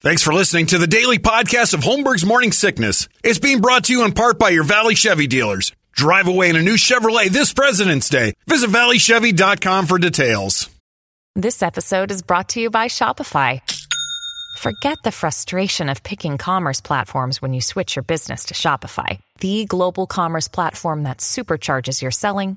Thanks for listening to the daily podcast of Holmberg's Morning Sickness. It's being brought to you in part by your Valley Chevy dealers. Drive away in a new Chevrolet this President's Day. Visit valleychevy.com for details. This episode is brought to you by Shopify. Forget the frustration of picking commerce platforms when you switch your business to Shopify, the global commerce platform that supercharges your selling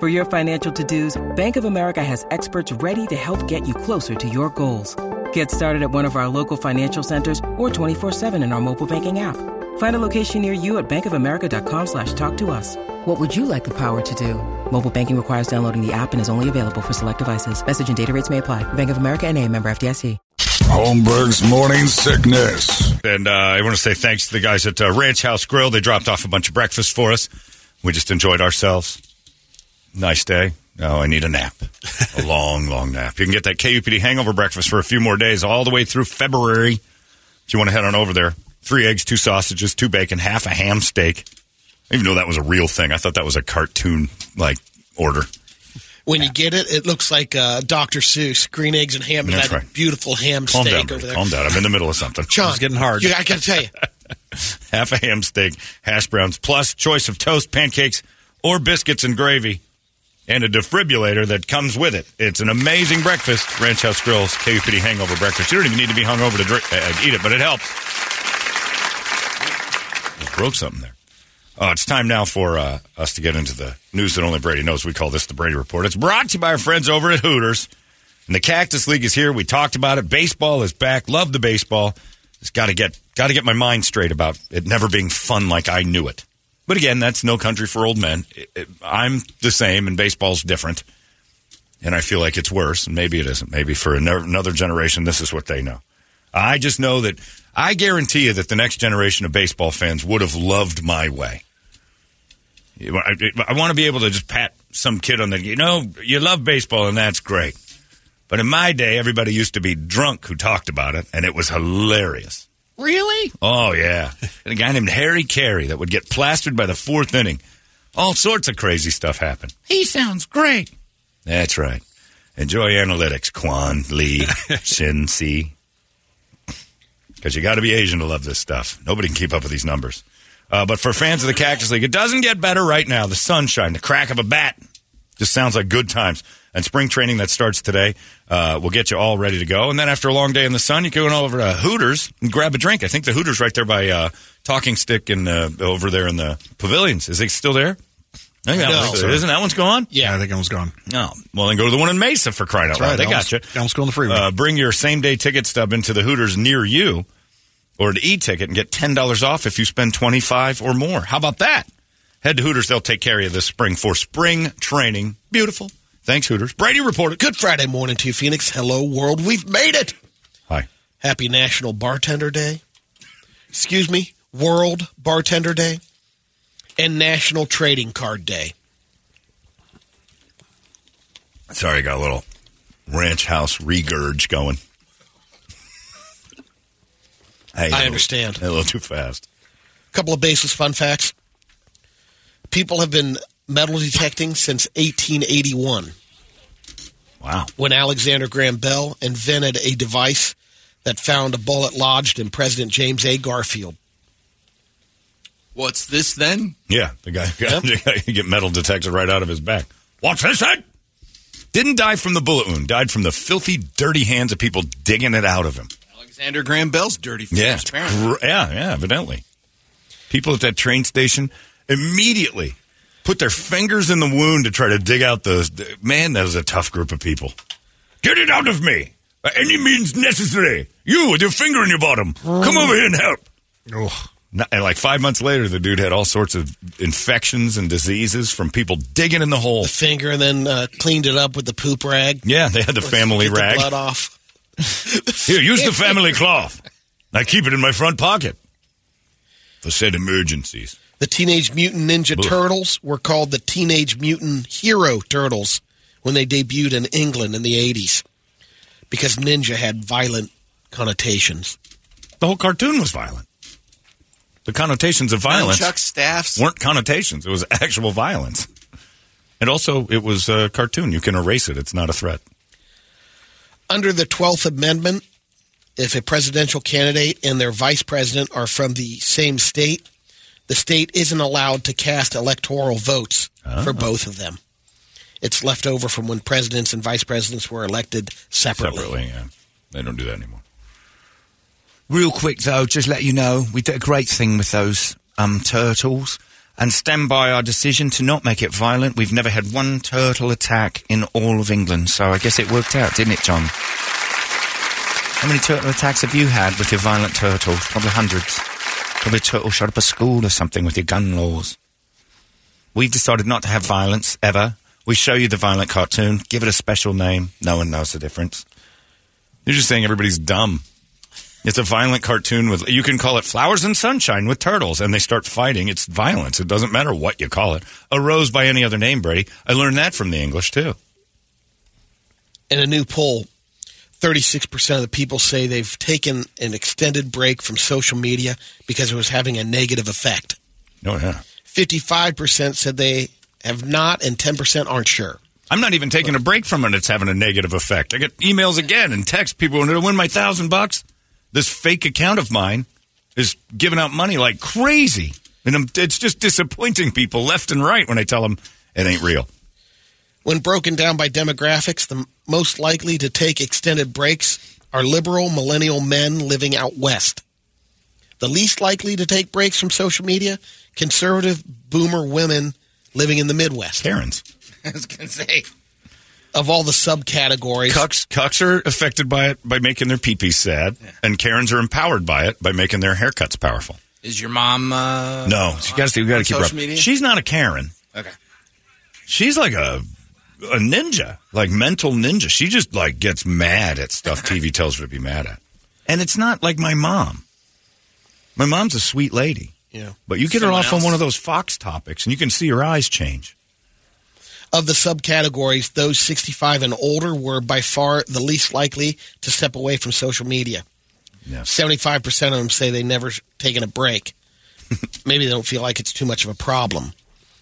For your financial to-dos, Bank of America has experts ready to help get you closer to your goals. Get started at one of our local financial centers or 24-7 in our mobile banking app. Find a location near you at bankofamerica.com slash talk to us. What would you like the power to do? Mobile banking requires downloading the app and is only available for select devices. Message and data rates may apply. Bank of America and a member FDIC. Holmberg's morning sickness. And uh, I want to say thanks to the guys at uh, Ranch House Grill. They dropped off a bunch of breakfast for us. We just enjoyed ourselves. Nice day. Oh, I need a nap. a long, long nap. You can get that KUPD hangover breakfast for a few more days, all the way through February. If you want to head on over there, three eggs, two sausages, two bacon, half a ham steak. I didn't even know that was a real thing. I thought that was a cartoon like order. When you get it, it looks like uh, Dr. Seuss, green eggs and ham, and That's that right. beautiful ham Calm steak down, over there. calm down. I'm in the middle of something. Sean, It's getting hard. You, I got to tell you, half a ham steak, hash browns, plus choice of toast, pancakes, or biscuits and gravy, and a defibrillator that comes with it. It's an amazing breakfast. Ranch House Grills KUPD Hangover Breakfast. You don't even need to be hungover to drink, uh, eat it, but it helps. Just broke something there. Oh, it's time now for uh, us to get into the news that only Brady knows. We call this the Brady Report. It's brought to you by our friends over at Hooters. And the Cactus League is here. We talked about it. Baseball is back. Love the baseball. Just got to get got to get my mind straight about it never being fun like I knew it. But again, that's no country for old men. It- it- I'm the same, and baseball's different. And I feel like it's worse, and maybe it isn't. Maybe for ano- another generation, this is what they know. I just know that I guarantee you that the next generation of baseball fans would have loved my way. I, I want to be able to just pat some kid on the, you know, you love baseball and that's great. But in my day, everybody used to be drunk who talked about it, and it was hilarious. Really? Oh, yeah. And a guy named Harry Caray that would get plastered by the fourth inning. All sorts of crazy stuff happened. He sounds great. That's right. Enjoy analytics, Quan, Lee, Shin, Si. Because you got to be Asian to love this stuff. Nobody can keep up with these numbers. Uh, but for fans of the Cactus League, it doesn't get better right now. The sunshine, the crack of a bat, just sounds like good times. And spring training that starts today uh, will get you all ready to go. And then after a long day in the sun, you can go over to Hooters and grab a drink. I think the Hooters right there by uh, Talking Stick and uh, over there in the pavilions. Is it still there? I think that No. one's, isn't that one's gone? Yeah, I think almost gone. No. Well, then go to the one in Mesa for crying out loud. They got you. Almost go on the freeway. Uh, bring your same day ticket stub into the Hooters near you or an e ticket and get $10 off if you spend 25 or more. How about that? Head to Hooters. They'll take care of you this spring for spring training. Beautiful. Thanks, Hooters. Brady reported. Good Friday morning to you, Phoenix. Hello, world. We've made it. Hi. Happy National Bartender Day. Excuse me, World Bartender Day. And National Trading Card Day. Sorry, I got a little ranch house regurge going. Hey, a I little- understand. A little too fast. A couple of basis fun facts. People have been metal detecting since 1881 Wow. when Alexander Graham Bell invented a device that found a bullet lodged in President James A. Garfield. What's this then? Yeah, the guy, the guy you get metal detected right out of his back. What's this then? Didn't die from the bullet wound. Died from the filthy, dirty hands of people digging it out of him. Alexander Graham Bell's dirty Yeah, apparently. Gr- yeah, yeah. Evidently, people at that train station immediately put their fingers in the wound to try to dig out the. the- Man, that was a tough group of people. Get it out of me by any means necessary. You with your finger in your bottom, come over here and help. Oh, No- And like five months later, the dude had all sorts of infections and diseases from people digging in the hole. The finger and then uh, cleaned it up with the poop rag. Yeah, they had the family Get the rag. blood off. Here, use the family cloth. I keep it in my front pocket. for said emergencies. The Teenage Mutant Ninja Ugh. Turtles were called the Teenage Mutant Hero Turtles when they debuted in England in the 80s because ninja had violent connotations. The whole cartoon was violent. The connotations of violence Chuck staffs. weren't connotations; it was actual violence. And also, it was a cartoon. You can erase it; it's not a threat. Under the 12th Amendment, if a presidential candidate and their vice president are from the same state, the state isn't allowed to cast electoral votes for both of them. It's left over from when presidents and vice presidents were elected separately. Separately, yeah. They don't do that anymore. Real quick though, just let you know, we did a great thing with those um, turtles and stand by our decision to not make it violent. We've never had one turtle attack in all of England, so I guess it worked out, didn't it, John? How many turtle attacks have you had with your violent turtles? Probably hundreds. Probably turtle shot up a school or something with your gun laws. We've decided not to have violence ever. We show you the violent cartoon, give it a special name. No one knows the difference. You're just saying everybody's dumb. It's a violent cartoon with you can call it Flowers and Sunshine with turtles, and they start fighting. It's violence. It doesn't matter what you call it. A rose by any other name, Brady. I learned that from the English too. In a new poll, 36% of the people say they've taken an extended break from social media because it was having a negative effect. Oh yeah. 55% said they have not, and 10% aren't sure. I'm not even taking a break from it. It's having a negative effect. I get emails again and text people when I win my thousand bucks. This fake account of mine is giving out money like crazy, and I'm, it's just disappointing people left and right when I tell them it ain't real. When broken down by demographics, the most likely to take extended breaks are liberal millennial men living out west. The least likely to take breaks from social media, conservative boomer women living in the Midwest. Karens. I was going to say. Of all the subcategories, Cucks, cucks are affected by it by making their pee sad, and Karens are empowered by it by making their haircuts powerful. Is your mom? Uh, No, she got to you got to on keep her up. media? She's not a Karen. Okay. She's like a a ninja, like mental ninja. She just like gets mad at stuff TV tells her to be mad at, and it's not like my mom. My mom's a sweet lady, yeah. but you get Someone her off on one of those Fox topics, and you can see her eyes change. Of the subcategories, those 65 and older were by far the least likely to step away from social media. Yeah. 75% of them say they've never taken a break. Maybe they don't feel like it's too much of a problem.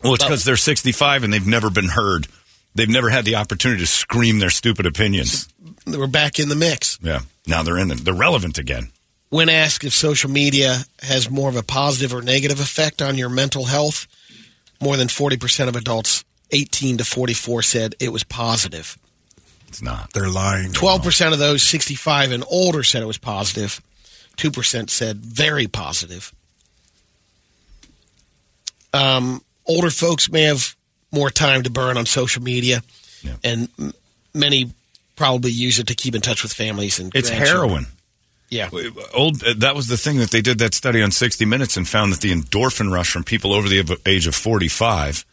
Well, it's because they're 65 and they've never been heard. They've never had the opportunity to scream their stupid opinions. They were back in the mix. Yeah, now they're in it. They're relevant again. When asked if social media has more of a positive or negative effect on your mental health, more than 40% of adults 18 to 44 said it was positive. It's not. They're lying. 12% of those 65 and older said it was positive. 2% said very positive. Um, older folks may have more time to burn on social media, Yeah. and m- many probably use it to keep in touch with families and It's heroin. Yeah. Old. uh, That was the thing that they did that study on 60 Minutes and found that the endorphin rush from people over the age of 45,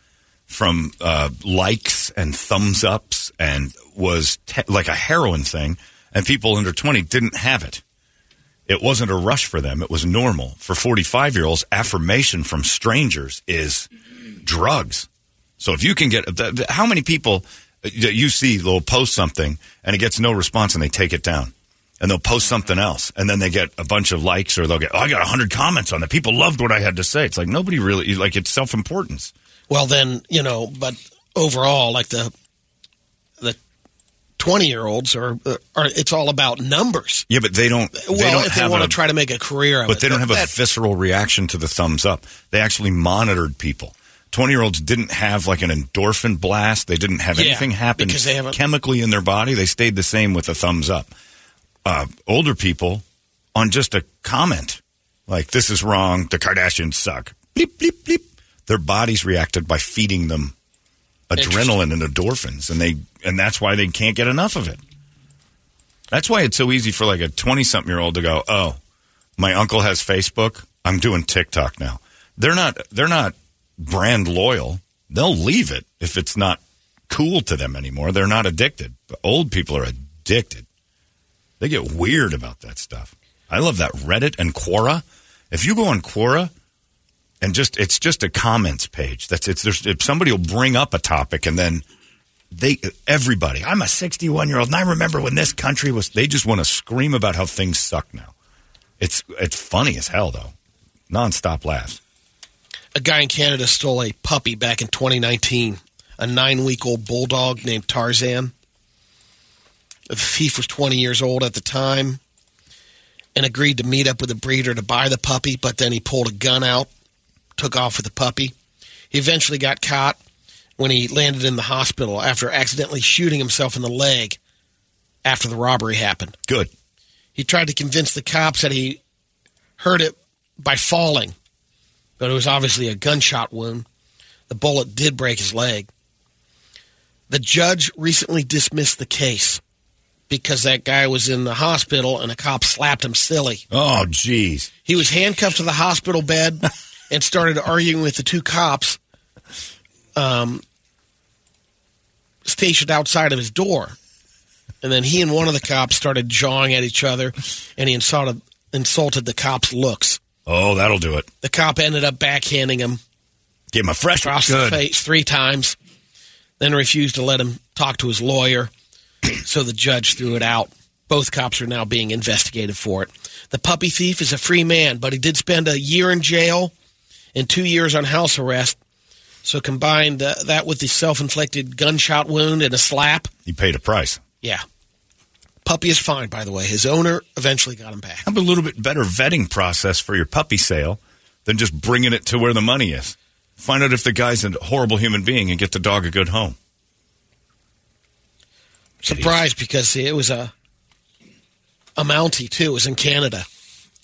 from uh, likes and thumbs ups, and was te- like a heroin thing, and people under 20 didn't have it. It wasn't a rush for them. It was normal. For 45 year olds, affirmation from strangers is drugs. So if you can get, how many people uh, that you see, they'll post something and it gets no response and they take it down. And they'll post something else and then they get a bunch of likes or they'll get, oh, I got 100 comments on that. People loved what I had to say. It's like nobody really, like it's self importance. Well, then you know, but overall, like the the twenty year olds are are it's all about numbers. Yeah, but they don't, Well, they don't if they want a, to try to make a career out of it. but it, they don't have a That- visceral reaction to the thumbs up. They actually monitored people. 20 year olds didn't have like an endorphin blast. They didn't have Yeah, anything happen because they haven't- chemically in their body. They stayed the same with a thumbs up. Uh, older people on just a comment like, this is wrong. The Kardashians suck. Bleep, bleep, bleep. Their bodies reacted by feeding them adrenaline and endorphins. And they, and that's why they can't get enough of it. That's why it's so easy for like a 20 something year old to go, oh, my uncle has Facebook. I'm doing TikTok now. They're not, they're not brand loyal. They'll leave it if it's not cool to them anymore. They're not addicted. But old people are addicted. They get weird about that stuff. I love that Reddit and Quora. If you go on Quora, and just it's just a comments page. That's it's there's if somebody will bring up a topic and then they everybody. I'm a 61 year old and I remember when this country was. They just want to scream about how things suck now. It's it's funny as hell though, nonstop laughs. A guy in Canada stole a puppy back in 2019, a nine week old bulldog named Tarzan. The thief was 20 years old at the time and agreed to meet up with a breeder to buy the puppy, but then he pulled a gun out, took off with the puppy. He eventually got caught when he landed in the hospital after accidentally shooting himself in the leg after the robbery happened. Good. He tried to convince the cops that he hurt it by falling, but it was obviously a gunshot wound. The bullet did break his leg. The judge recently dismissed the case because that guy was in the hospital and a cop slapped him silly. Oh, jeez. He was handcuffed to the hospital bed and started arguing with the two cops um, stationed outside of his door. And then he and one of the cops started jawing at each other, and he insulted, insulted the cop's looks. Oh, that'll do it. The cop ended up backhanding him Give him a fresh across the face three times, then refused to let him talk to his lawyer. so the judge threw it out. Both cops are now being investigated for it. The puppy thief is a free man, but he did spend a year in jail and two years on house arrest. So combined uh, that with the self-inflicted gunshot wound and a slap, He paid a price. yeah. Puppy is fine, by the way. His owner eventually got him back. Have a little bit better vetting process for your puppy sale than just bringing it to where the money is. Find out if the guy's a horrible human being and get the dog a good home. Surprised because it was a a Mountie too. It was in Canada.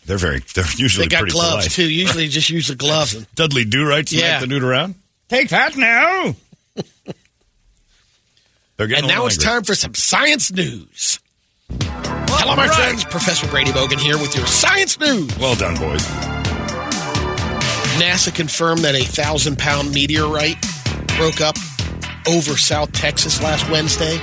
They're very. They're usually They got gloves polite. too. Usually just use the gloves. And, Dudley Do Right smack Yeah. the dude around. Take that now. They're getting and now it's time for some science news. Hello, my friends. Professor Brady Bogan here with your science news. Well done, boys. NASA confirmed that a thousand pound meteorite broke up over South Texas last Wednesday.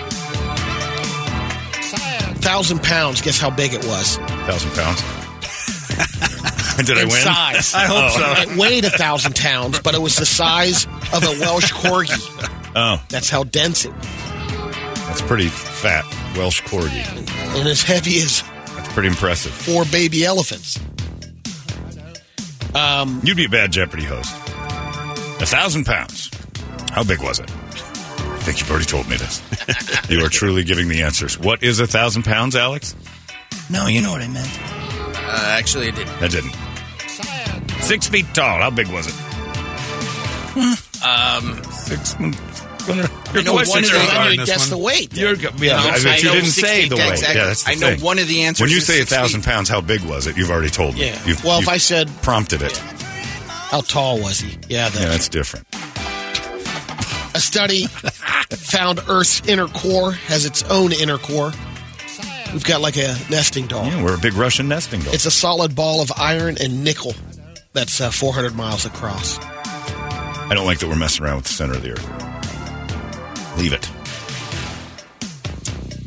Thousand pounds. Guess how big it was? Thousand pounds. Did I win? size. I hope oh. so. It weighed a thousand pounds, but it was the size of a Welsh corgi. Oh, That's how dense it was. that's pretty fat. Welsh corgi. And as heavy as That's pretty impressive. four baby elephants. You'd be a bad Jeopardy host. A thousand pounds. How big was it? I think you've already told me this. you are truly giving the answers. What is a thousand pounds, Alex? No, you know what I meant. Uh, actually, I didn't. That didn't. Six feet tall. How big was it? Um, Six. I know one of the- you this guess one. the weight. You're, yeah, No, I- I but you know didn't say the weight. exactly. Yeah, that's the I know thing. one of the answers When you say a thousand pounds, how big was it? You've already told me. Yeah. You've, well, if you've I said prompted it. how tall was he? Yeah, the, Yeah, that's different. a study found Earth's inner core has its own inner core. We've got like a nesting doll. Yeah, we're a big Russian nesting doll. It's a solid ball of iron and nickel that's uh, 400 miles across. I don't like that we're messing around with the center of the earth. Leave it.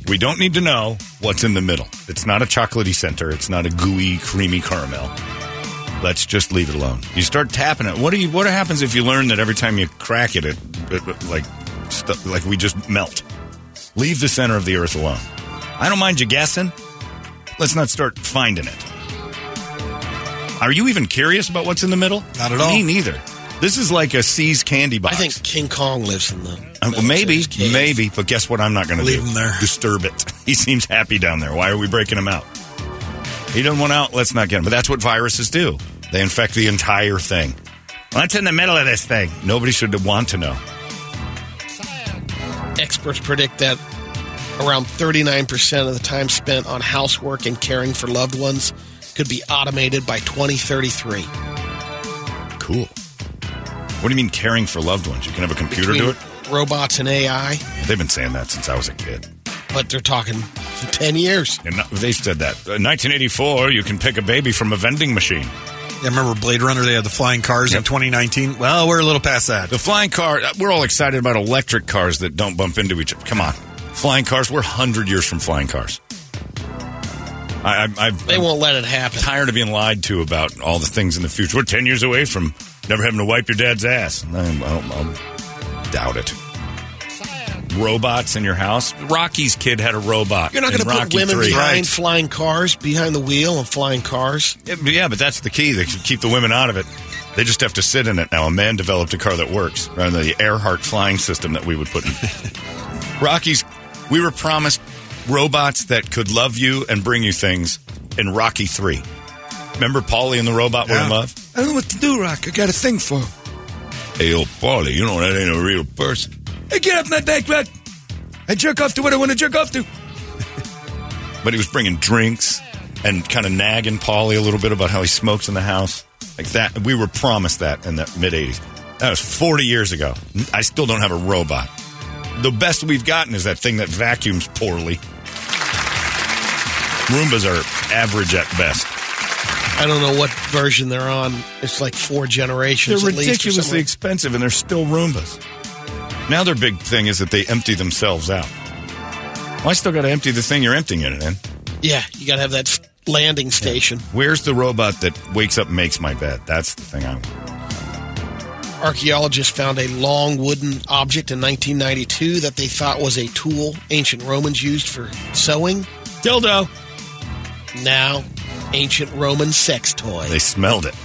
We don't need to know what's in the middle. It's not a chocolatey center. It's not a gooey, creamy caramel. Let's just leave it alone. You start tapping it. What do you? What happens if you learn that every time you crack it, it, it- it- like stu- like we just melt? Leave the center of the earth alone. I don't mind you guessing. Let's not start finding it. Are you even curious about what's in the middle? Not at all. Me neither. This is like a See's candy box. I think King Kong lives in the. Uh, maybe, maybe, but guess what? I'm not going to do. Leave him there. Disturb it. He seems happy down there. Why are we breaking him out? He doesn't want out. Let's not get him. But that's what viruses do. They infect the entire thing. What's in the middle of this thing? Nobody should want to know. Experts predict that around 39% of the time spent on housework and caring for loved ones could be automated by 2033. Cool. What do you mean caring for loved ones? You can have a computer do it. Robots and AI, They've been saying that since I was a kid. but they're talking 10 years. And not- they said that. Uh, 1984, you can pick a baby from a vending machine. Yeah, remember Blade Runner? They had the flying cars in 2019. Well, we're a little past that. The flying car, uh, we're all excited about electric cars that don't bump into each other. Come on. Flying cars, we're 100 years from flying cars. I, I, I, They won't let it happen. tired of being lied to about all the things in the future. We're 10 years away from Never having to wipe your dad's ass. I, I'll, I'll doubt it. Robots in your house. Rocky's kid had a robot. You're not going to put Rocky women III. behind flying cars, behind the wheel of flying cars. Yeah, but- that's the key. They should keep the women out of it. They just have to sit in it now. A man developed a car that works, rather than the Earhart flying system that we would put in. Rocky's, we were promised robots that could love you and bring you things in Rocky 3. Remember Paulie and the robot were in love? I don't know what to do, Rock. I got a thing for him. Hey, old Paulie, you know that ain't a real person. Hey, get off my back, Rock. I jerk off to what I want to jerk off to. But he was bringing drinks and kind of nagging Paulie a little bit about how he smokes in the house. Like that. We were promised that in the mid 80s. That was 40 years ago. I still don't have a robot. The best we've gotten is that thing that vacuums poorly. Roombas are average at best. I don't know what version they're on. It's like four generations. They're at least or ridiculously expensive and they're still Roombas. Now their big thing is that they empty themselves out. Well, I still got to empty the thing you're emptying it in. Yeah, you got to have that landing station. Where's the robot that wakes up and makes my bed? That's the thing I want. Archaeologists found a long wooden object in 1992 that they thought was a tool ancient Romans used for sewing. Dildo. Now, ancient Roman sex toy. They smelled it.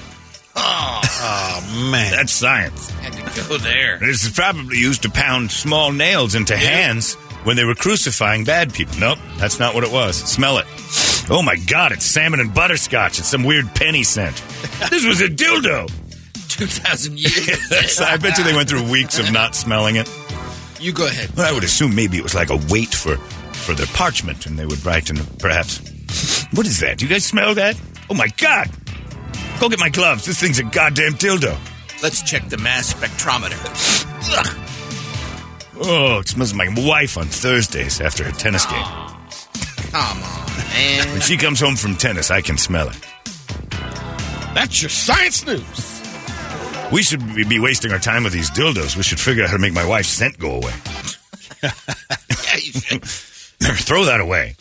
Oh, man. That's science. Had to go there. This is probably used to pound small nails into hands when they were crucifying bad people. Nope, that's not what it was. Smell it. Oh my god, it's salmon and butterscotch. It's some weird penny scent. this was a dildo. 2,000 years. I bet you they went through weeks of not smelling it. you go ahead. Well, I would assume maybe it was like a weight for for the parchment, and they would write and perhaps. What is that? Do you guys smell that? Oh my god! Go get my gloves. This thing's a goddamn dildo. Let's check the mass spectrometer. Ugh. Oh, it smells like my wife on Thursdays after her tennis game. Come on, man. When she comes home from tennis, I can smell it. That's your science news. We should be wasting our time with these dildos. We should figure out how to make my wife's scent go away. Yeah, you should. Throw that away.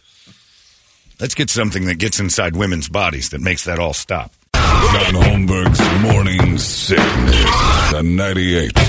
Let's get something that gets inside women's bodies that makes that all stop. John Holmberg's Morning Sickness. The 98.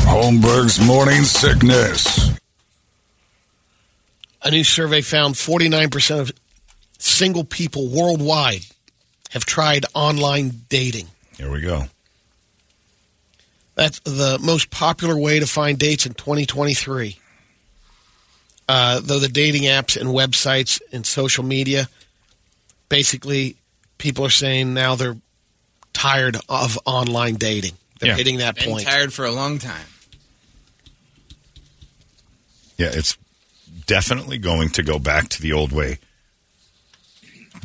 Holmberg's Morning Sickness. A new survey found 49% of single people worldwide have tried online dating. Here we go. That's the most popular way to find dates in 2023. Uh, though the dating apps and websites and social media, basically, people are saying now they're tired of online dating. They're Yeah. hitting that Been point. tired for a long time. Yeah, it's definitely going to go back to the old way,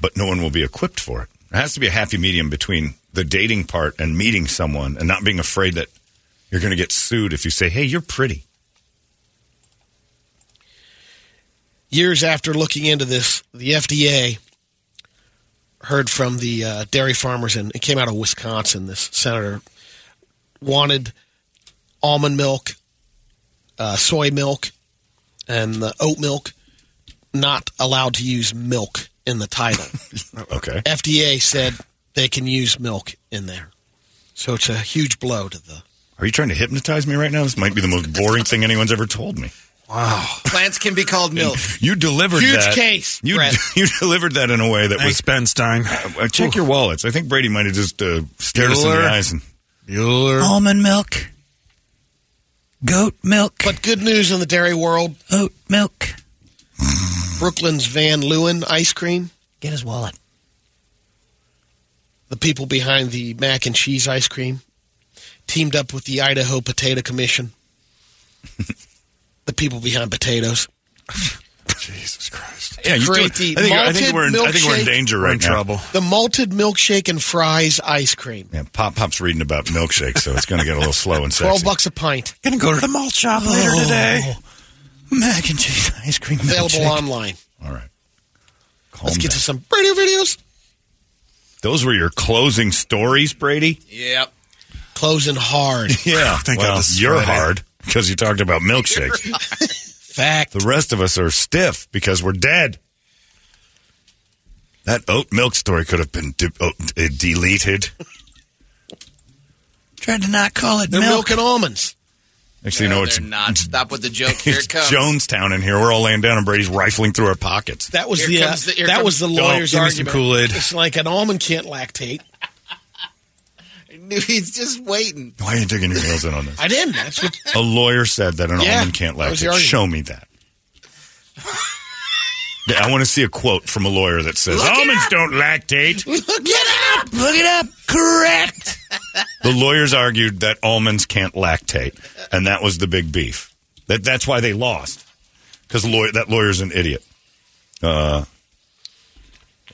but no one will be equipped for it. There has to be a happy medium between the dating part and meeting someone and not being afraid that you're going to get sued if you say, hey, you're pretty. Years after looking into this, the FDA heard from the uh, dairy farmers, and it came out of Wisconsin. This senator wanted almond milk, uh, soy milk, and the oat milk not allowed to use milk in the title. Okay. FDA said they can use milk in there. So it's a huge blow to the. Are you trying to hypnotize me right now? This might be the most boring thing anyone's ever told me. Wow. Plants can be called milk. You delivered that Huge that. case, You, Brett. you delivered that in a way that Thanks, was. Ben Stein. Uh, check your wallets. I think Brady might have just uh, stared us in the eyes and Bueller. Almond milk. Goat milk. But good news in the dairy world Oat milk. Brooklyn's Van Leeuwen ice cream. Get his wallet. the people behind the mac and cheese ice cream teamed up with the Idaho Potato Commission. the people behind potatoes Jesus Christ. Yeah, you create do- the I think, I think we're in, I think we're in milkshake. danger We're right in now. trouble. The malted milkshake and fries ice cream. Yeah, Pop Pop's reading about milkshakes, so it's going to get a little slow and sexy. Twelve bucks a pint. Gonna go to the malt shop later today. Oh. Mac and cheese ice cream Available milkshake. online. All right. Calm Let's get to some radio videos. Those were your closing stories, Brady? Yep. Closing hard. Yeah. Thank well, God you're hard because you talked about milkshakes. Fact. the rest of us are stiff because we're dead. That oat milk story could have been de- oh, uh, deleted. Tried to not call it They're milk. milk and almonds. Actually, no, no, it's not. Stop with the joke. Here it's it comes. Jonestown in here. We're all laying down, and Brady's rifling through our pockets. That was Here the, uh, the- that was the lawyer's give some argument. Kool-Aid. It's like an almond can't lactate. He's just waiting. Why are you digging your heels in on this? I didn't. That's what. A lawyer said that an Yeah, almond can't lactate. Show me that. I want to see a quote from a lawyer that says Look almonds don't lactate. Look it up. Look it up. Correct. The lawyers argued that almonds can't lactate, and that was the big beef. That that's why they lost because lawyer, that lawyer's an idiot. Uh,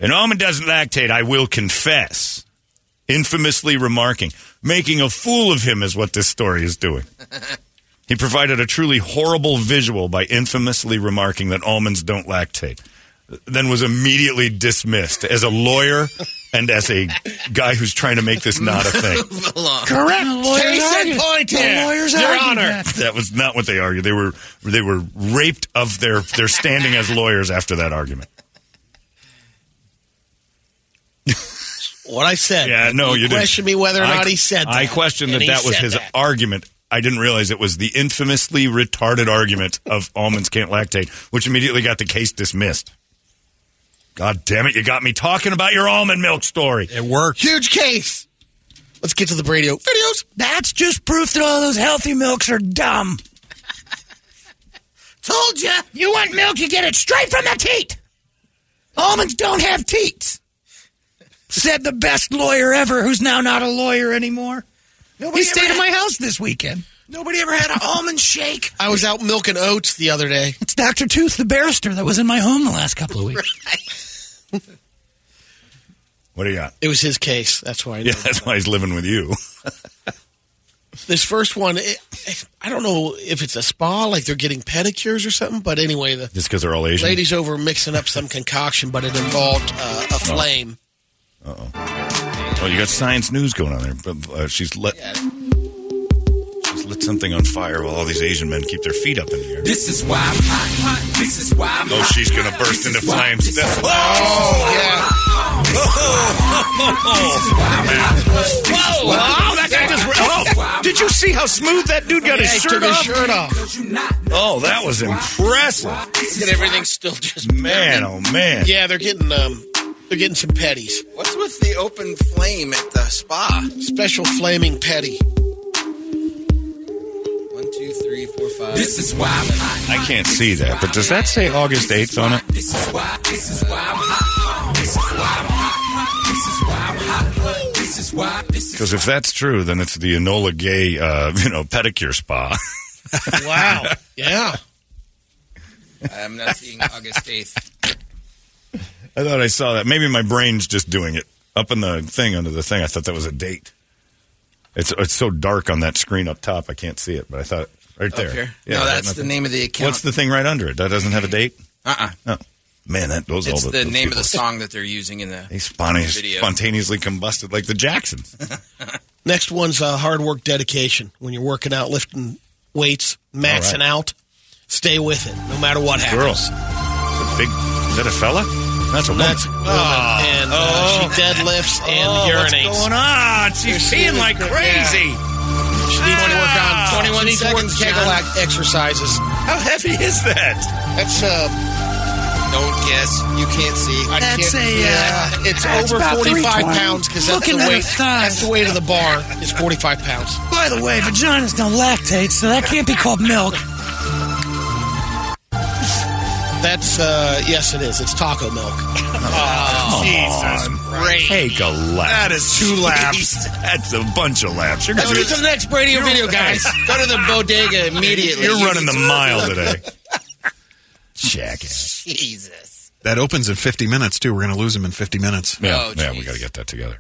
an almond doesn't lactate. I will confess. Infamously remarking, making a fool of him is what this story is doing. He provided a truly horrible visual by infamously remarking that almonds don't lactate, then was immediately dismissed as a lawyer and as a guy who's trying to make this not a thing. Correct. Lawyers Case in argued. point The here. lawyers Your Honor. that. That was not what they argued. They were they were raped of their their standing as lawyers after that argument. What I said. Yeah, no, you, didn't. question me whether or I- not he said that. I questioned that that was his that. argument. I didn't realize it was the infamously retarded argument of almonds can't lactate, which immediately got the case dismissed. God damn it! You got me talking about your almond milk story. It worked. Huge case. Let's get to the radio videos. That's just proof that all those healthy milks are dumb. Told ya. You want milk, you get it straight from the teat. Almonds don't have teats. Said the best lawyer ever, who's now not a lawyer anymore. Nobody he stayed ever at my house this weekend. Nobody ever had an almond shake. I was out milking oats the other day. It's Dr. Tooth, the barrister that was in my home the last couple of weeks. What do you got? It was his case. That's why I. Yeah, that's why he's living with you. This first one, it, I don't know if it's a spa, like they're getting pedicures or something, but anyway, the Just because they're all Asian. ladies over mixing up some concoction, but it involved uh, a flame. Oh, you got science news going on there. But uh, she's lit. She's lit something on fire while all these Asian men keep their feet up in the air. This is why I'm hot, hot. This is why I'm Oh, hot. she's gonna burst into flames. Oh, yeah. Whoa! Wow, that guy just. Oh, did you see how smooth that dude got his shirt off? shirt off. Oh, that was impressive. And everything's still just Man, oh man. Yeah, they're getting um, they're getting some petties. What's with the open flame at the spa? Special flaming petty. One, two, three, four, five. This is why I'm hot. I can't see that, but does that say August 8th on it? This is why. This is why I'm hot. This is why I'm hot. This is why I'm hot. This is why. This is Because if that's true, then it's the Enola Gay, uh, you know, pedicure spa. Wow. yeah. I'm not seeing August 8th. I thought I saw that. Maybe my brain's just doing it up in the thing under the thing. I thought that was a date. It's it's so dark on that screen up top, I can't see it. But I thought right there. here? Yeah, No, that's the name of the account. What's the thing right under it? That doesn't have a date. Uh-uh. Oh, man, that those It's all the those name of the song that they're using in the They spontaneous, video. spontaneously combusted like the Jacksons. Next one's uh, hard work dedication. When you're working out, lifting weights, maxing All right. out, stay with it, no matter what happens. Girls, a big. Is that a fella? That's a woman. That's a woman, and uh, she deadlifts and Oh, what's going on? She's peeing like crazy. She needs to work on Ah, 21 21 needs to work seconds, Kegel exercises. How heavy is that? That's uh, Don't guess. You can't see. I That's can't- a, uh, yeah, it's over 45 pounds because that's the weight. That's the weight of the bar is 45 pounds. By the way, vaginas don't lactate, so that can't be called milk. That's uh, yes, it is. It's taco milk. Oh, Jesus Great. Take a lap. That is two laps. That's a bunch of laps. You're, Let's get to the next radio video, guys. Go to the bodega immediately. you're running the mile today. Jackass. Jesus. That opens in 50 minutes, too. We're going to lose him in 50 minutes. Yeah, Oh, yeah, we got to get that together.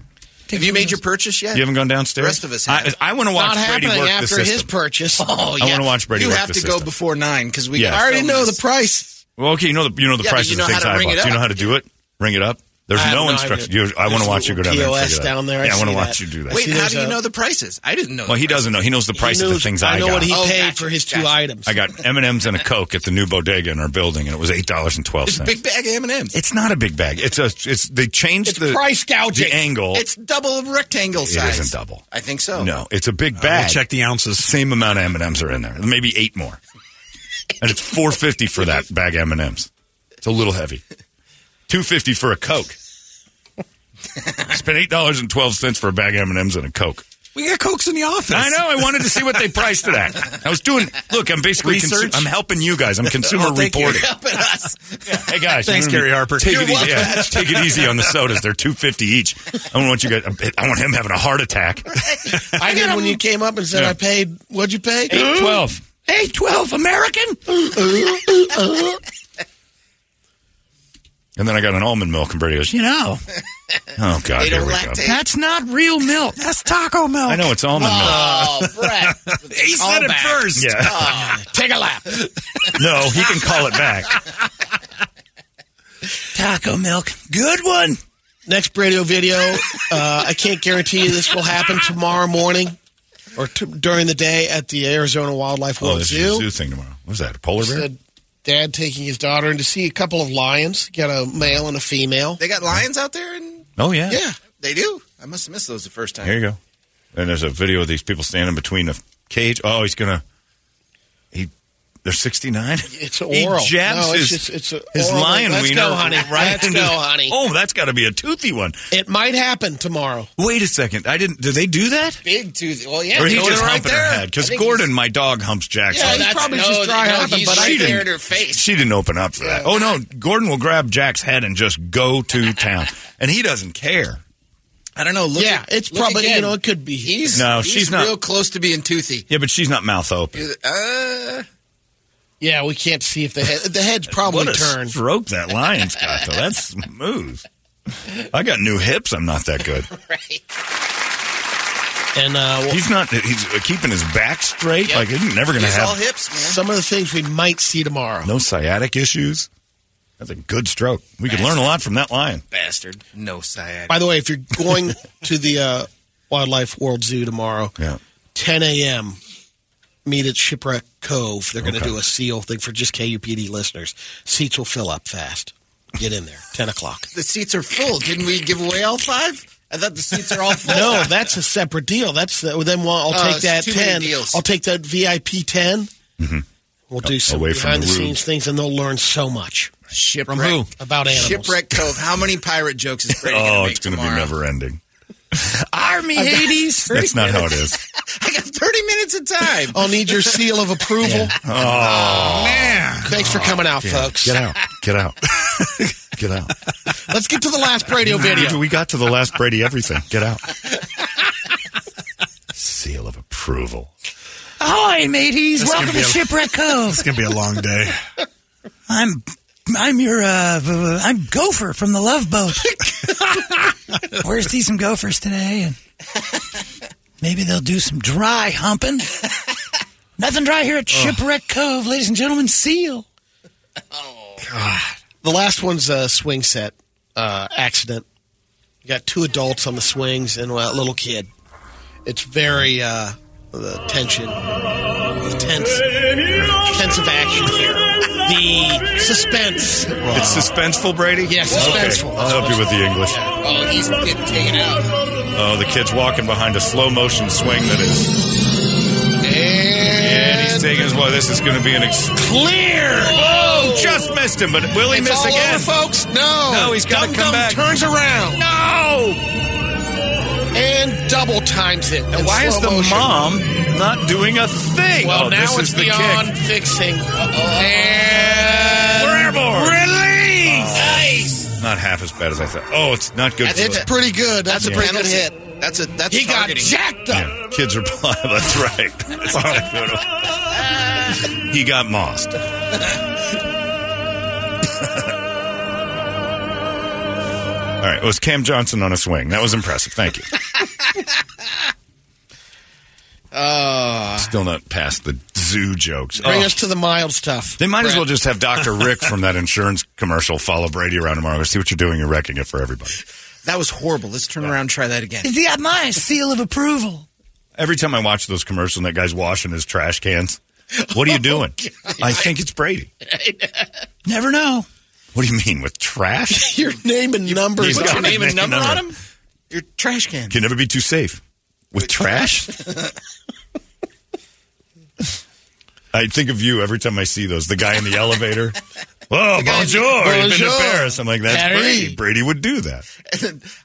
Have you made your purchase yet? You haven't gone downstairs. The rest of us have. I, I want to watch Not Brady happening work the after system. his purchase. Oh, I yeah. wanna watch Brady You work have the to go before nine because we. Yeah. I already know this. the price. Well, okay, you know the you know the Yeah, but prices you know of things I ring bought. Do you know how to do it? Ring it up. There's I no don't instruction. I- You, I want to watch you go down there. and POS figure it out. down there. I Yeah, I want to watch you do that. Wait, See, how do you know the prices? I didn't know. well, the he doesn't know. He knows the price of the things I I, know got. what he Oh, paid gotcha, for his two gotcha. items. I got M and M's and a Coke at the new bodega in our building, and it was eight dollars and twelve It's a cents. big bag of M and M's. It's not a big bag. It's a. It's they changed It's the price gouging. the angle. It's double rectangle size. It isn't double. I think so. no, it's a big Uh, bag. we'll check the ounces. Same amount of M and M's are in there. Maybe eight more, and it's four fifty for that bag M and M's. It's a little heavy. Two fifty for a Coke. Spent eight dollars and twelve cents for a bag M and M's and a Coke. We got Cokes in the office. I know. I wanted to see what they priced it at. I was doing. Look, I'm basically. Research? I'm helping you guys. I'm consumer Oh, thank you. reporting. Helping us. Hey guys, Thanks, you- Gary Harper. Take You're it easy. Yeah, take it easy on the sodas. They're two fifty each. I don't want you guys. I want him having a heart attack. I did when you came up and said Yeah. I paid. What'd you pay? Eight twelve. Eight twelve American. And then I got an almond milk, and Brady goes, you know, oh god, They here don't we go. That's not real milk. That's taco milk. I know it's almond milk. Oh, Brett. He said it first. milk. Yeah. Take a lap. no, he can call it back. Taco milk. Good one. Next radio video. Uh, I can't guarantee you this will happen tomorrow morning or t- during the day at the Arizona Wildlife Oh, World this is a Zoo. zoo thing tomorrow. What's that? A polar bear? Said dad taking his daughter in to see a couple of lions. Got a male and a female. They got lions out there, and Oh yeah. Yeah. they do. I must have missed those the first time. Here you go. And there's a video of these people standing between a cage. Oh, he's gonna. He. They're 69. It's He oral. jabs No, his, it's just- it's a his oral. lion Let's wiener go, honey. right Let's into- go, honey. Oh, that's got to be a toothy one. It might happen tomorrow. Wait a second. I didn't. Do they do that? Big toothy. Well, yeah. or he doing just it right humping there. her head? Because Gordon, my dog, humps Jackson. Yeah, he's that's probably no, just dry no, humping, he's but I right didn't- there her face. She didn't open up for that. Oh no, Gordon will grab Jack's head and just go to town, and he doesn't care. I don't know. Look Yeah, at- it's probably again. you know it could be. He's No, he's she's not. real close to being toothy. Yeah, but she's not mouth open. Uh, Yeah, we can't see if the head the head's probably what a turned. stroke that lion's got though. That's smooth. I got new hips. I'm not that good. right. And uh, well, He's not. He's keeping his back straight. Yep. Like he's never going to He's have all hips, man. some of the things we might see tomorrow. no sciatic issues. That's a good stroke. We could learn a lot from that lion. Bastard. No sciatic. By the way, if you're going to the uh, Wildlife World Zoo tomorrow, Yeah. 10 a.m. Meet at Shipwreck Cove. They're going to Okay. do a seal thing for just KUPD listeners. Seats will fill up fast. Get in there. 10 o'clock. The seats are full. Didn't we give away all five? I thought the seats are all full. No, that's a separate deal. That's the, then we'll, I'll uh, take it's that 10. deals. I'll take that VIP 10. Mm-hmm. We'll do some away from behind the the, scenes things, and they'll learn so much Shipwreck. From who? about animals. Shipwreck Cove. How many pirate jokes is Brady Oh, gonna make it's going to be never ending. Army Hades. That's not how it is. I got 30 minutes of time. I'll need your seal of approval. Oh, Man. Thanks for coming out, folks. get out! Get out! Get out! Let's get to the last radio video. We got to the last Brady everything. Get out! Seal of approval. Ahoy, mateys! This Welcome to a- Shipwreck Cove. It's going to be a long day. I'm I'm your uh v- I'm Gopher from the Love Boat. Gonna see some gophers today, and maybe they'll do some dry humping. Nothing dry here at Shipwreck Cove, ladies and gentlemen. Seal. Oh. God. The last one's a swing set uh, accident. You got two adults on the swings and a little kid. It's very uh, the tension, the tense, of action here. The suspense. It's suspenseful, Brady. Yeah, suspenseful. Okay. I'll help you with the English. Oh, he's getting taken out. Oh, the kid's walking behind a slow motion swing that is. And he's And taking his. Well, this is going to be an ex- clear. Oh, just missed him, but will he it's miss again? over, folks. No, No, he's gotta come back. Turns around No. And double times it. in Why is the motion. mom not doing a thing? Well, oh, now this it's is the beyond kick. fixing. And We're airborne. Release. Nice. Not half as bad as I thought. Oh, it's not good. That's for It's the- pretty good. That's, a pretty good penalty. hit. That's a that's He got jacked up. Yeah, kids are blind. That's right. That's exactly what it was. he got mossed. All right, it was Cam Johnson on a swing. That was impressive. Thank you. Uh, Still not past the zoo jokes. bring Oh. us to the mild stuff. They might as well just have Dr. Rick from that insurance commercial follow Brady around tomorrow. See what you're doing. You're wrecking it for everybody. That was horrible. Let's turn around and try that again. Yeah, my seal of approval. Every time I watch those commercials and that guy's washing his trash cans, what are you doing? I think it's Brady. Never know. What do you mean with trash? Your name and number. He's What's got your name and number number. on him? Your trash can. Can never be too safe. With trash? I think of you every time I see those. The guy in the elevator. Oh, bonjour. He's been to Paris. I'm like, that's Harry. Brady. Brady would do that.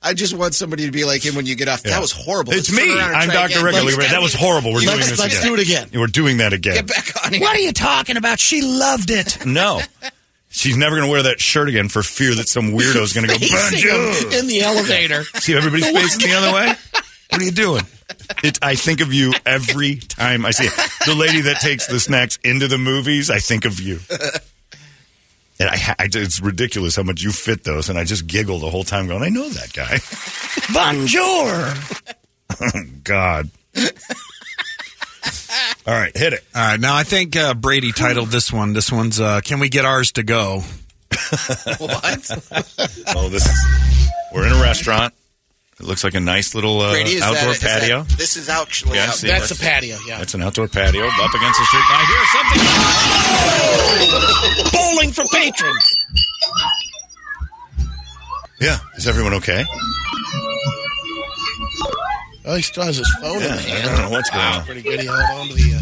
I just want somebody to be like him when you get off. Yeah. That was horrible. It's Let's me. I'm Dr. again. Rick. Let's Look, get- That was horrible. We're doing Let's- this let's again. do it again. We're doing that again. Get back on here. What are you talking about? She loved it. No. She's never going to wear that shirt again for fear that some weirdo is going to go, bonjour. in the elevator. See everybody's facing the other way? What are you doing? It, I think of you every time I see it. The lady that takes the snacks into the movies, I think of you. And I, I, it's ridiculous how much you fit those, and I just giggle the whole time, going, "I know that guy." Bonjour. oh God! All right, hit it. All right, now I think uh, Brady titled this one. This one's uh, "Can we get ours to go?" What? Oh, this is. We're in a restaurant. It looks like a nice little uh, Brady, is outdoor that, is that- patio. this is actually Yeah, out- see, That's let's- a patio. Yeah. That's an outdoor patio up against the street. I hear something. bowling for patrons. Yeah, is everyone okay? Oh, he still has his phone Yeah, in I hand. don't know what's going on. Pretty good. He held on to the. Uh...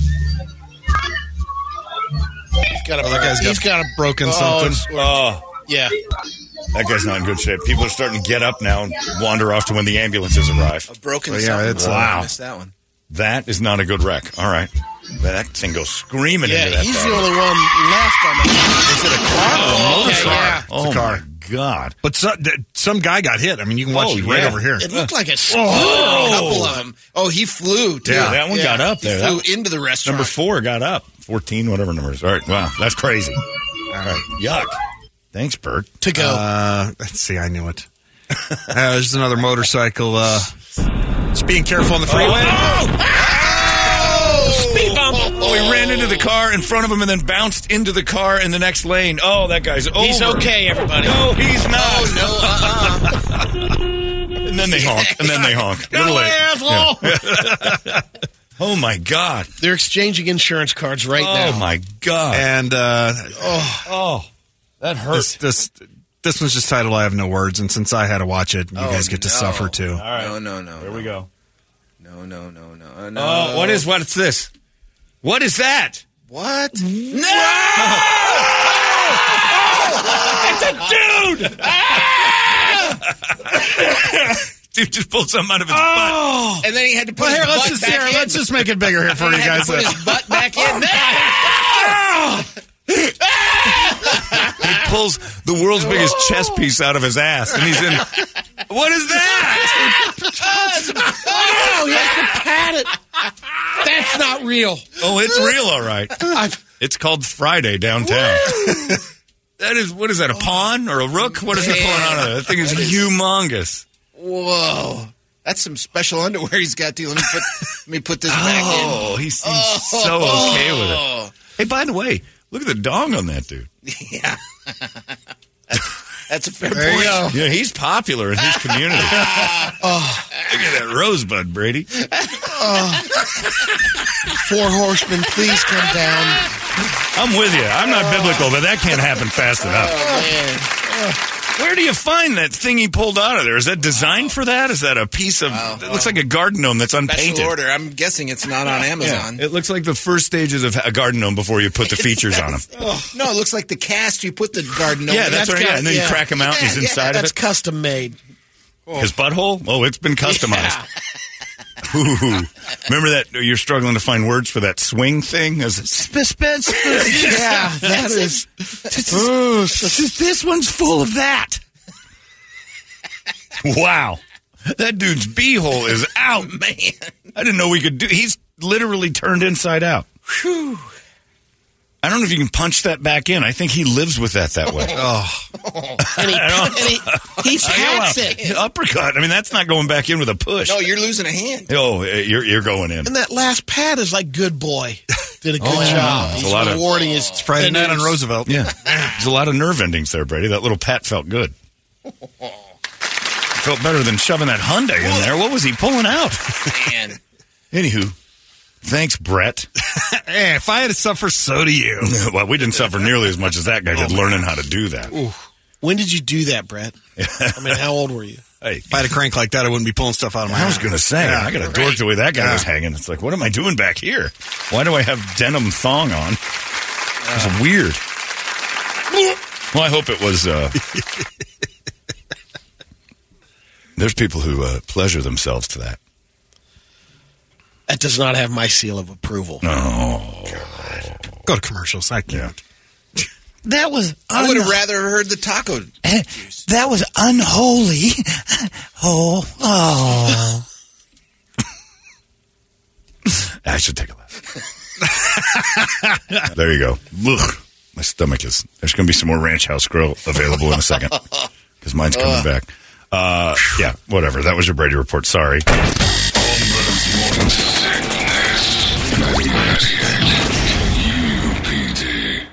He's got a. Oh, that guy's got he's got a broken oh, something. Oh, Yeah. that guy's not in good shape. People are starting to get up now and wander off to when the ambulances arrive. A broken Oh, yeah, something. it's, Oh, uh, I missed that one. That is not a good wreck. All right. That thing goes screaming Yeah. into that He's car. the only one left on the. Is it a car or a motorcycle? yeah. Oh, a car. My God. But so, th- some guy got hit. I mean, you can watch Oh, it right yeah. over here. It looked like a scooter. A couple of them. Oh, he flew too. Yeah, that one Yeah. got up He there. flew That- into the restaurant. number four got up. 14, whatever number it is. All right. Wow. That's crazy. All right. Yuck. Thanks, Bert. To go. Uh, let's see. I knew it. uh, there's another motorcycle. Uh, just being careful on the freeway. Speed bump. Oh, he ran into the car in front of him and then bounced into the car in the next lane. Oh, that guy's over. He's okay, everybody. No, he's not. Oh no! Uh-uh. And then they honk. And then they honk. Get Little late. asshole! Oh my God. They're exchanging insurance cards right Oh now. Oh my God. And uh, Oh, that hurts. this, this this one's just titled "I Have No Words," and since I had to watch it, you Oh, guys get to no. suffer too. All right. No, no, no. Here we go. No, no, no, no, uh, no. Oh, what is what's this? What is that? what? No! oh! It's a dude! Dude just pulled something out of his butt. And then he had to put Well, his here, let's butt just back here, in. let's just make it bigger here for He you had guys. to put Uh, his butt back in. There. He pulls the world's biggest chess piece out of his ass, and he's in. What is that? Oh, he has to pat it. That's not real. Oh, it's real, all right. It's called Friday downtown. That is what is that? A pawn or a rook? What is pulling out of there? That thing is humongous. Whoa. That's some special underwear he's got too. Let me put, let me put this back in. Oh, he seems oh. so okay with it. Hey, by the way, look at the dong on that dude. Yeah. That's a fair There you point. go. Yeah, he's popular in his community. oh, look at that rosebud, Brady. Oh. Four horsemen, please come down. I'm with you. I'm not biblical, but that can't happen fast enough. Oh, man. Where do you find that thing he pulled out of there? Is that designed for that? Is that a piece of? it looks like a garden gnome that's unpainted. Special order. I'm guessing it's not on Amazon. It looks like the first stages of a garden gnome before you put the features on him. No, it looks like the cast you put the garden. Yeah, over. that's, right. Yeah, and then yeah. you crack him out, and he's Yeah, inside That's custom made. it. His butthole? Oh, it's been customized. Ooh. Remember that you're struggling to find words for that swing thing? As Yeah, that oh, is. this one's full of that. wow. That dude's beehole is out. man. I didn't know we could do. He's literally turned inside out. I don't know if you can punch that back in. I think he lives with that that way. Oh, And he, and he, he hacks Yeah, it. Uppercut. I mean, that's not going back in with a push. No, you're losing a hand. Oh, you're you're going in. And that last pat is like, good boy. Did a oh, good Oh, yeah. job. It's a He's lot of- rewarding his it's Friday night on. Roosevelt. Yeah, there's a lot of nerve endings there, Brady. That little pat felt good. Felt better than shoving that Hyundai in there. What was he pulling out? Man. Anywho, thanks, Brett. Hey, if I had to suffer, so do you. well, we didn't suffer nearly as much as that guy did learning how to do that. When did you do that, Brett? I mean, how old were you? Hey, If I had a crank like that, I wouldn't be pulling stuff out of my I was going to say, Yeah. I got a dork the way that guy Yeah. was hanging. It's like, what am I doing back here? Why do I have denim thong on? It's weird. Well, I hope it was. Uh, there's people who uh, pleasure themselves to that. That does not have my seal of approval. Oh, God. Go to commercials. I can't. That was I would have rather heard the taco. that was unholy. Oh, oh. I should take a laugh. there you go. Ugh. My stomach is. There's going to be some more Ranch House Grill available in a second because mine's coming back. Uh, yeah, whatever. That was your Brady report. Sorry.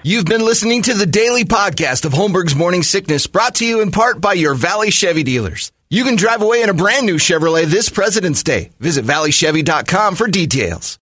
You've been listening to the daily podcast of Holmberg's Morning Sickness, brought to you in part by your Valley Chevy dealers. You can drive away in a brand new Chevrolet this President's Day. Visit valleychevy.com for details.